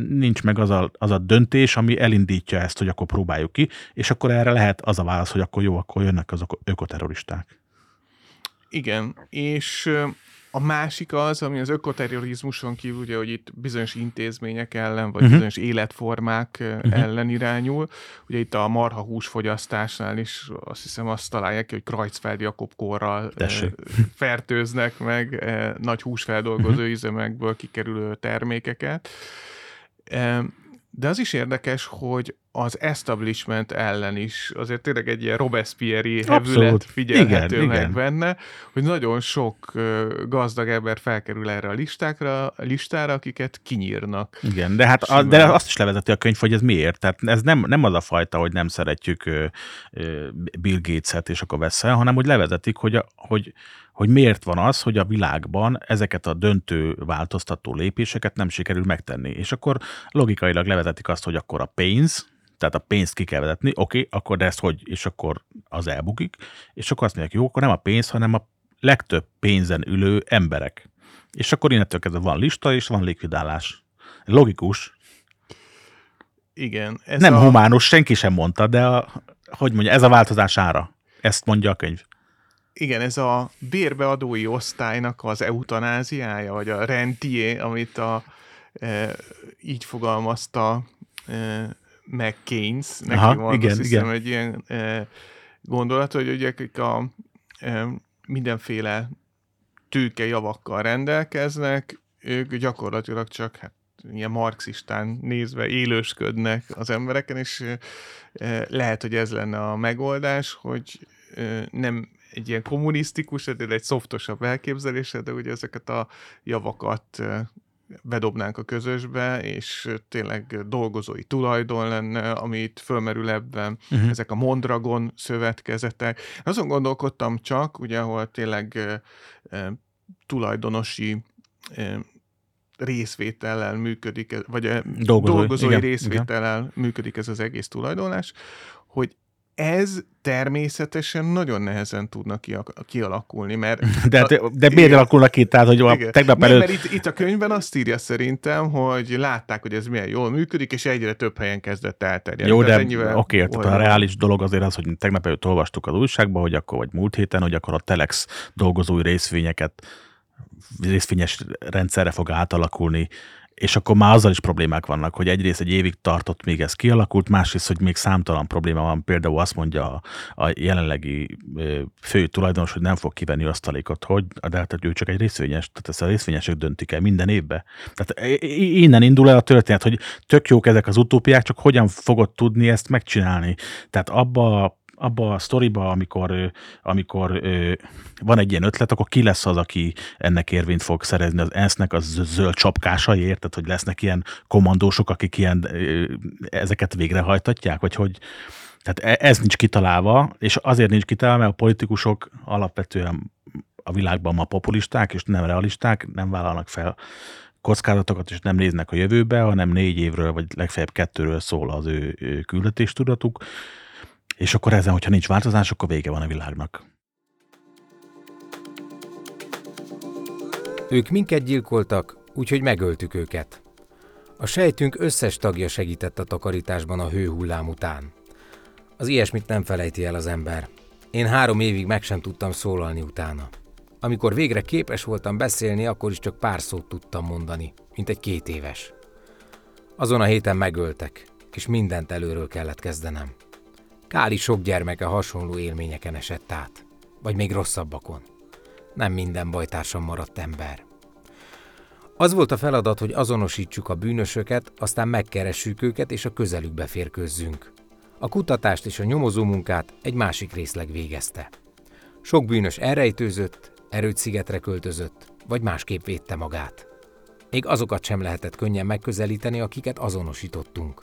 nincs meg az a, az a döntés, ami elindítja ezt, hogy akkor próbáljuk ki, és akkor erre lehet az a válasz, hogy akkor jó, akkor jönnek azok ökoterroristák. Igen, és A másik az, ami az ökoterrorizmuson kívül, ugye, hogy itt bizonyos intézmények ellen, vagy Mhm. bizonyos életformák uh Mhm. ellen irányul. Ugye itt a marha húsfogyasztásnál is azt hiszem azt találják ki, hogy Kreutzfeld Jakob korral Tessék. fertőznek meg nagy húsfeldolgozó üzemekből kikerülő termékeket. De az is érdekes, hogy az establishment ellen is azért tényleg egy ilyen Robespierre hevület figyelhető Igen, meg igen. benne, hogy nagyon sok gazdag ember felkerül erre a listákra, listára, akiket kinyírnak. Igen, de hát a, de azt is levezeti a könyv, hogy ez miért. Tehát ez nem, nem az a fajta, hogy nem szeretjük Bill Gates-et és akkor veszel, hanem hogy levezetik, hogy, a, hogy, hogy miért van az, hogy a világban ezeket a döntő változtató lépéseket nem sikerül megtenni. És akkor logikailag levezetik azt, hogy akkor a pénz, tehát a pénzt ki kell vezetni, oké, okay, akkor de ezt hogy, és akkor az elbukik, és akkor azt mondják, jó, akkor nem a pénz, hanem a legtöbb pénzen ülő emberek. És akkor innentől kezdve van lista, és van likvidálás. Logikus. Igen. Ez nem a, humánus, senki sem mondta, de a, hogy mondja, ez a változás ára. Ezt mondja a könyv. Igen, ez a bérbeadói osztálynak az eutanáziája, vagy a rentier, amit a, e, így fogalmazta e, meg Keynes, neki Aha, van igen, azt hiszem igen. egy ilyen e, gondolat, hogy ugye akik a e, mindenféle tőke javakkal rendelkeznek, ők gyakorlatilag csak hát, ilyen marxistán nézve élősködnek az embereken, és e, lehet, hogy ez lenne a megoldás, hogy e, nem egy ilyen kommunisztikus, de egy szoftosabb elképzelése, de ugye ezeket a javakat e, bedobnánk a közösbe, és tényleg dolgozói tulajdon lenne, amit fölmerül ebben, Uh-huh. ezek a Mondragon szövetkezetek. Azon gondolkodtam csak, ugye, ahol tényleg e, tulajdonosi e, részvétellel működik, vagy Dolgozói, dolgozói igen, részvétellel működik ez az egész tulajdonlás, hogy ez természetesen nagyon nehezen tudna kialakulni, mert De, de, de miért Igen. alakulnak ki? Tehát, hogy igen. tegnap előtt... mert itt, itt a könyvben azt írja szerintem, hogy látták, hogy ez milyen jól működik, és egyre több helyen kezdett elterjedni. Jó, de oké, okay, tehát a reális dolog azért az, hogy tegnap előtt olvastuk az újságban, hogy akkor, vagy múlt héten, hogy akkor a Telex dolgozói részvényeket részvényes rendszerre fog átalakulni, és akkor már azzal is problémák vannak, hogy egyrészt egy évig tartott, még ez kialakult, másrészt, hogy még számtalan probléma van. Például azt mondja a, a jelenlegi fő tulajdonos, hogy nem fog kivenni asztalékot, hogy de hát ő csak egy részvényes, tehát ezt a részvényesek döntik el minden évben. Tehát innen indul el a történet, hogy tök jók ezek az utópiák, csak hogyan fogod tudni ezt megcsinálni. Tehát abba abba a sztoriba, amikor, amikor van egy ilyen ötlet, akkor ki lesz az, aki ennek érvényt fog szerezni? Az ENSZ-nek, az zöld csapkásai, érted, hogy lesznek ilyen kommandósok, akik ilyen, ezeket végrehajtatják, vagy hogy tehát e- ez nincs kitalálva, és azért nincs kitalálva, mert a politikusok alapvetően a világban ma populisták, és nem realisták, nem vállalnak fel kockázatokat, és nem néznek a jövőbe, hanem négy évről, vagy legfeljebb kettőről szól az ő küldetéstudatuk, és akkor ezen, hogyha nincs változás, akkor vége van a világnak. Ők minket gyilkoltak, úgyhogy megöltük őket. A sejtünk összes tagja segített a takarításban a hőhullám után. Az ilyesmit nem felejti el az ember. Én három évig meg sem tudtam szólalni utána. Amikor végre képes voltam beszélni, akkor is csak pár szót tudtam mondani, mint egy két éves. Azon a héten megöltek, és mindent előről kellett kezdenem. Káli sok gyermeke hasonló élményeken esett át, vagy még rosszabbakon. Nem minden bajtársam maradt ember. Az volt a feladat, hogy azonosítsuk a bűnösöket, aztán megkeressük őket és a közelükbe férkőzzünk. A kutatást és a nyomozó munkát egy másik részleg végezte. Sok bűnös elrejtőzött, erőt szigetre költözött, vagy másképp védte magát. Még azokat sem lehetett könnyen megközelíteni, akiket azonosítottunk.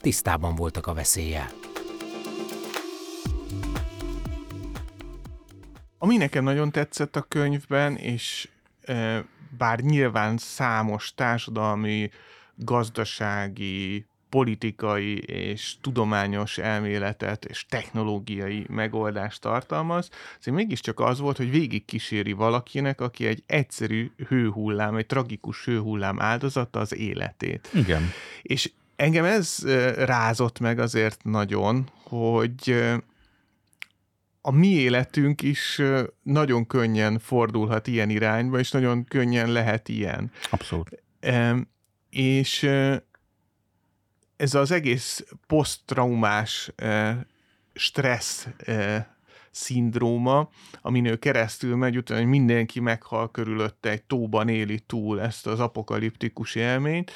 Tisztában voltak a veszéllyel. Ami nekem nagyon tetszett a könyvben, és e, bár nyilván számos társadalmi, gazdasági, politikai és tudományos elméletet és technológiai megoldást tartalmaz, azért mégiscsak az volt, hogy végig kíséri valakinek, aki egy egyszerű hőhullám, egy tragikus hőhullám áldozata az életét. Igen. És engem ez ö, rázott meg azért nagyon, hogy ö, a mi életünk is nagyon könnyen fordulhat ilyen irányba, és nagyon könnyen lehet ilyen. Abszolút. És ez az egész posztraumás stressz szindróma, amin ő keresztül megy, utána, hogy mindenki meghal körülötte, egy tóban éli túl ezt az apokaliptikus élményt,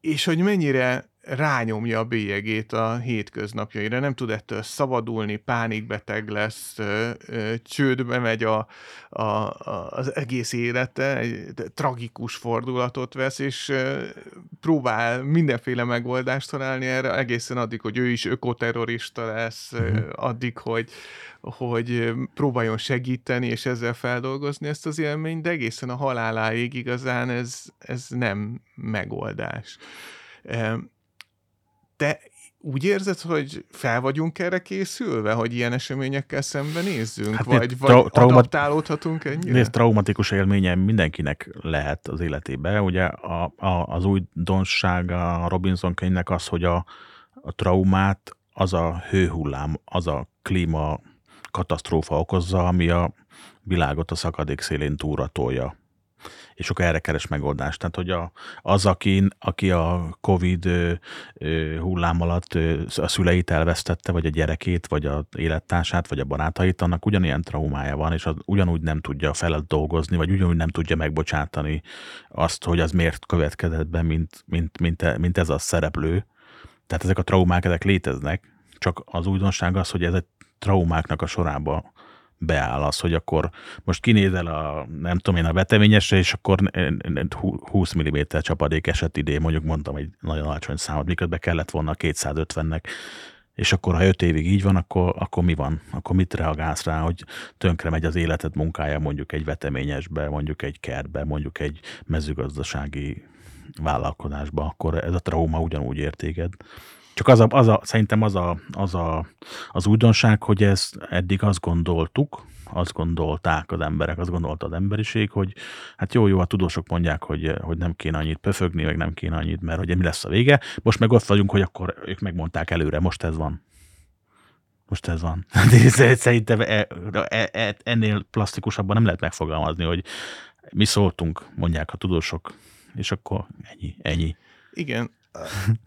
és hogy mennyire rányomja a bélyegét a hétköznapjaira, nem tud ettől szabadulni, pánikbeteg lesz, csődbe megy a, a, a, az egész élete, egy tragikus fordulatot vesz, és próbál mindenféle megoldást találni erre, egészen addig, hogy ő is ökoterrorista lesz, uh-huh. addig, hogy, hogy próbáljon segíteni, és ezzel feldolgozni ezt az élményt, de egészen a haláláig igazán ez, ez nem megoldás te úgy érzed, hogy fel vagyunk erre készülve, hogy ilyen eseményekkel szembenézzünk? Hát vagy, vagy tra- trauma- adaptálódhatunk ennyire? Nézd, traumatikus élménye mindenkinek lehet az életébe. Ugye a, a, az újdonság a Robinson könyvnek az, hogy a, a traumát az a hőhullám, az a klíma katasztrófa okozza, ami a világot a szakadék szélén túratolja és akkor erre keres megoldást. Tehát, hogy a, az, aki, aki a Covid ö, ö, hullám alatt a szüleit elvesztette, vagy a gyerekét, vagy a élettársát, vagy a barátait, annak ugyanilyen traumája van, és az ugyanúgy nem tudja felett dolgozni, vagy ugyanúgy nem tudja megbocsátani azt, hogy az miért következett be, mint, mint, mint, mint ez a szereplő. Tehát ezek a traumák, ezek léteznek, csak az újdonság az, hogy ezek traumáknak a sorába beáll az, hogy akkor most kinézel a, nem tudom én, a veteményesre, és akkor 20 mm csapadék esett idén, mondjuk mondtam egy nagyon alacsony számot, miközben kellett volna a 250-nek, és akkor ha öt évig így van, akkor, akkor mi van? Akkor mit reagálsz rá, hogy tönkre megy az életed munkája mondjuk egy veteményesbe, mondjuk egy kertbe, mondjuk egy mezőgazdasági vállalkozásba, akkor ez a trauma ugyanúgy értéked. Csak az a, az a, szerintem az, a, az, a, az újdonság, hogy ezt eddig azt gondoltuk, azt gondolták az emberek, azt gondolta az emberiség, hogy hát jó, jó, a tudósok mondják, hogy, hogy nem kéne annyit pöfögni, meg nem kéne annyit, mert hogy mi lesz a vége. Most meg ott vagyunk, hogy akkor ők megmondták előre, most ez van. Most ez van. Szerintem e, e, e, ennél plastikusabban nem lehet megfogalmazni, hogy mi szóltunk, mondják a tudósok, és akkor ennyi, ennyi. Igen,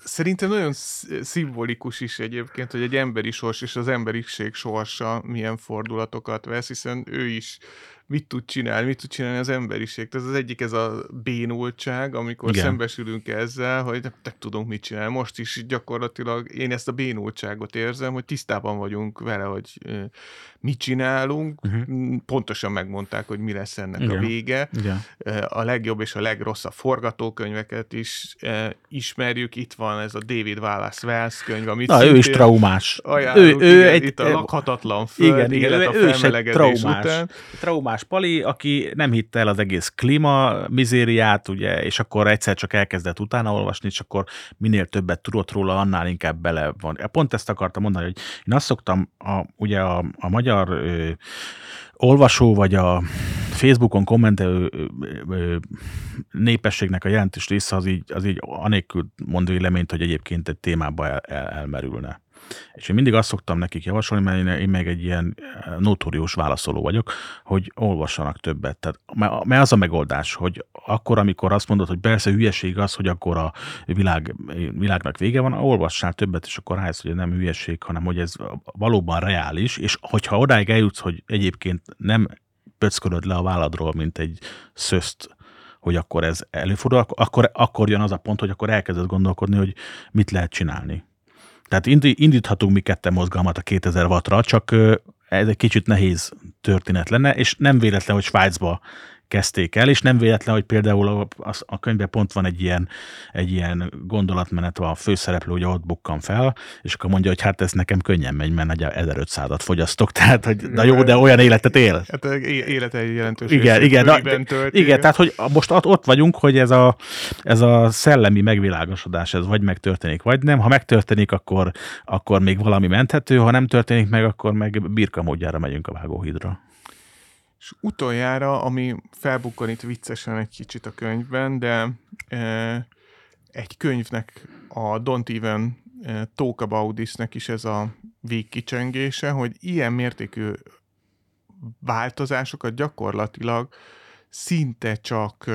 Szerintem nagyon szimbolikus is egyébként, hogy egy emberi sors és az emberiség sorsa milyen fordulatokat vesz, hiszen ő is mit tud csinálni, mit tud csinálni az emberiség. Tehát az egyik ez a bénultság, amikor Igen. szembesülünk ezzel, hogy nem, nem tudunk mit csinálni. Most is gyakorlatilag én ezt a bénultságot érzem, hogy tisztában vagyunk vele, hogy mit csinálunk, uh-huh. pontosan megmondták, hogy mi lesz ennek Igen. a vége. Igen. A legjobb és a legrosszabb forgatókönyveket is ismerjük. Itt van ez a David Wallace Wells könyv, amit Na, ő is traumás. Ajánlunk, ő, ő igen, egy, itt a lakhatatlan föld, igen, igen, élet ő, a ő is egy traumás, után. Traumás Pali, aki nem hitte el az egész klíma mizériát, ugye, és akkor egyszer csak elkezdett utána olvasni, és akkor minél többet tudott róla, annál inkább bele van. Pont ezt akartam mondani, hogy én azt szoktam, a, ugye a, a magyar ö, olvasó, vagy a Facebookon kommentelő népességnek a jelentős része az így, az így anélkül mond véleményt, hogy egyébként egy témába el, el, elmerülne. És én mindig azt szoktam nekik javasolni, mert én, én meg egy ilyen eh, notórius válaszoló vagyok, hogy olvassanak többet. Tehát, mert az a megoldás, hogy akkor, amikor azt mondod, hogy persze hülyeség az, hogy akkor a világ, világnak vége van, olvassál többet, és akkor rájössz, hogy nem hülyeség, hanem hogy ez valóban reális, és hogyha odáig eljutsz, hogy egyébként nem pöckölöd le a válladról, mint egy szözt, hogy akkor ez előfordul, akkor, akkor jön az a pont, hogy akkor elkezded gondolkodni, hogy mit lehet csinálni. Tehát indíthatunk mi ketten mozgalmat a 2000 wattra, csak ez egy kicsit nehéz történet lenne, és nem véletlen, hogy Svájcba kezdték el, és nem véletlen, hogy például a, a, a könyvben pont van egy ilyen, egy ilyen gondolatmenet, a főszereplő ugye ott bukkan fel, és akkor mondja, hogy hát ez nekem könnyen megy, mert nagy 1500-at fogyasztok, tehát hogy na jó, de olyan életet él. Hát élete jelentős igen, igen, na, igen, tehát hogy most ott vagyunk, hogy ez a, ez a szellemi megvilágosodás, ez vagy megtörténik, vagy nem. Ha megtörténik, akkor, akkor még valami menthető, ha nem történik meg, akkor meg birka módjára megyünk a vágóhídra. És utoljára, ami felbukkan itt viccesen egy kicsit a könyvben, de e, egy könyvnek, a Don't Even e, Talk About This-nek is ez a végkicsengése, hogy ilyen mértékű változásokat gyakorlatilag szinte csak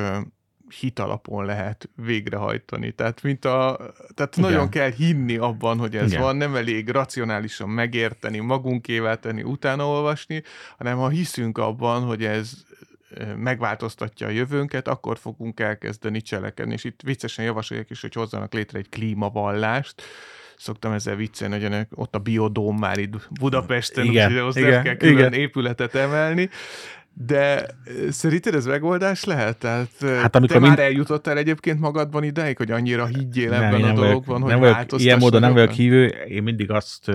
hitalapon lehet végrehajtani. Tehát, mint a, tehát nagyon kell hinni abban, hogy ez Igen. van, nem elég racionálisan megérteni, magunkével tenni, utána olvasni, hanem ha hiszünk abban, hogy ez megváltoztatja a jövőnket, akkor fogunk elkezdeni cselekedni. És itt viccesen javasolják is, hogy hozzanak létre egy klímavallást, szoktam ezzel viccelni, hogy ott a biodóm már itt Budapesten, igen, úgyhogy ahhoz igen, nem kell külön igen. épületet emelni. De szerinted ez megoldás lehet? Tehát hát, amikor te mind... már eljutottál egyébként magadban ideig, hogy annyira higgyél nem, ebben a dologban, hogy nem vagyok, Ilyen módon nem vagyok hívő, én mindig azt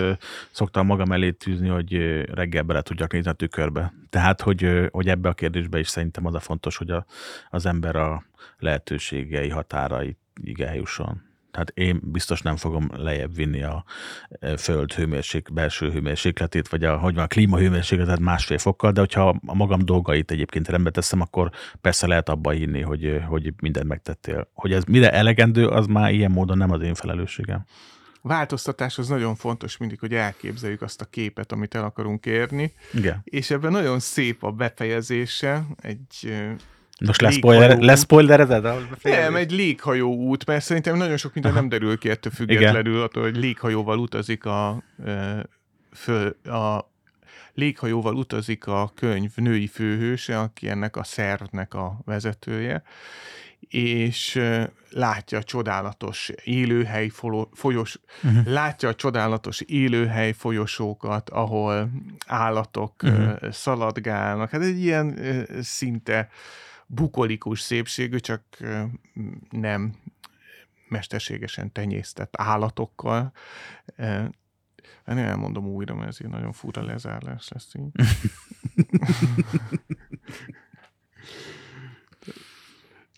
szoktam magam elé tűzni, hogy reggel bele tudjak nézni a tükörbe. Tehát, hogy, hogy ebbe a kérdésbe is szerintem az a fontos, hogy a, az ember a lehetőségei határait eljusson. Tehát én biztos nem fogom lejjebb vinni a e, föld hőmérsék, belső hőmérsékletét, vagy a, hogy van, a klímahőmérsékletet másfél fokkal, de hogyha a magam dolgait egyébként rendbe teszem, akkor persze lehet abba hinni, hogy, hogy mindent megtettél. Hogy ez mire elegendő, az már ilyen módon nem az én felelősségem. A változtatás az nagyon fontos mindig, hogy elképzeljük azt a képet, amit el akarunk érni. Igen. És ebben nagyon szép a befejezése, egy most leszpoiler, leszpoilerezed? Nem, egy léghajó út, mert szerintem nagyon sok minden Aha. nem derül ki ettől függetlenül, Igen. attól, hogy léghajóval utazik a, föl, a léghajóval utazik a könyv női főhőse, aki ennek a szervnek a vezetője, és látja a csodálatos élőhely folyos, uh-huh. látja a csodálatos élőhely folyosókat, ahol állatok uh-huh. szaladgálnak. Hát egy ilyen szinte bukolikus szépségű, csak nem mesterségesen tenyésztett állatokkal. Nem elmondom újra, mert ez egy nagyon fura lezárlás lesz így.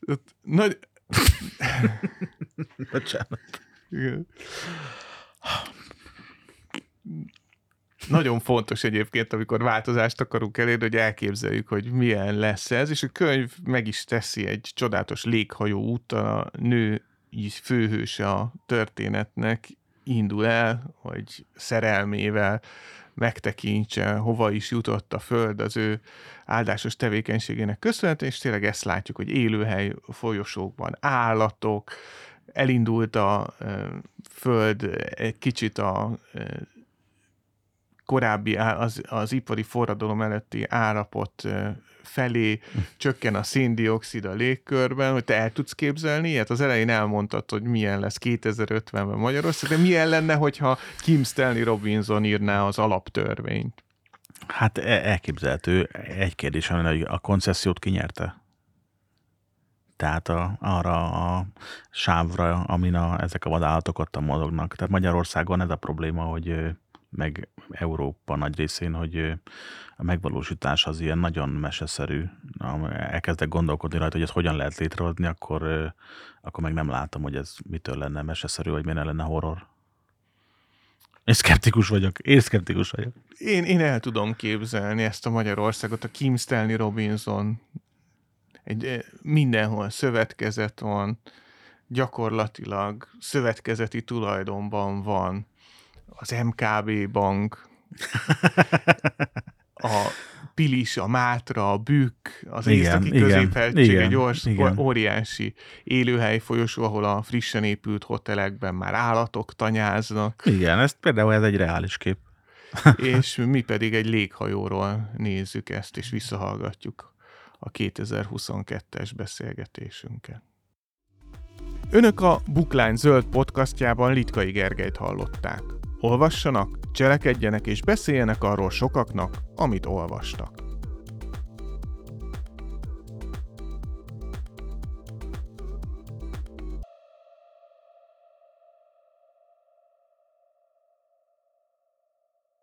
Nagy... Bocsánat. Igen nagyon fontos egyébként, amikor változást akarunk elérni, hogy elképzeljük, hogy milyen lesz ez, és a könyv meg is teszi egy csodálatos léghajó úton, a nő főhőse a történetnek indul el, hogy szerelmével megtekintse, hova is jutott a Föld az ő áldásos tevékenységének köszönhetően, és tényleg ezt látjuk, hogy élőhely folyosókban állatok, elindult a Föld egy kicsit a korábbi az, az ipari forradalom előtti állapot felé csökken a széndiokszid a légkörben, hogy te el tudsz képzelni ilyet? Az elején elmondtad, hogy milyen lesz 2050-ben Magyarország, de milyen lenne, hogyha Kim Stanley Robinson írná az alaptörvényt? Hát e, elképzelhető. Egy kérdés, hogy a koncesziót kinyerte? Tehát a, arra a sávra, amin a, ezek a vadállatok ott mozognak. Tehát Magyarországon ez a probléma, hogy meg Európa nagy részén, hogy a megvalósítás az ilyen nagyon meseszerű. Elkezdek gondolkodni rajta, hogy ezt hogyan lehet létrehozni, akkor, akkor meg nem látom, hogy ez mitől lenne meseszerű, vagy miért lenne horror. Én szkeptikus vagyok. Én szkeptikus vagyok. Én, én el tudom képzelni ezt a Magyarországot, a Kim Stanley Robinson egy, mindenhol szövetkezet van, gyakorlatilag szövetkezeti tulajdonban van az MKB bank, a Pilis, a Mátra, a Bükk, az igen, északi középhegység, egy ors, igen. óriási élőhely folyosó, ahol a frissen épült hotelekben már állatok tanyáznak. Igen, ez például ez egy reális kép. és mi pedig egy léghajóról nézzük ezt, és visszahallgatjuk a 2022-es beszélgetésünket. Önök a Bookline zöld podcastjában Litkai Gergelyt hallották. Olvassanak, cselekedjenek és beszéljenek arról sokaknak, amit olvastak.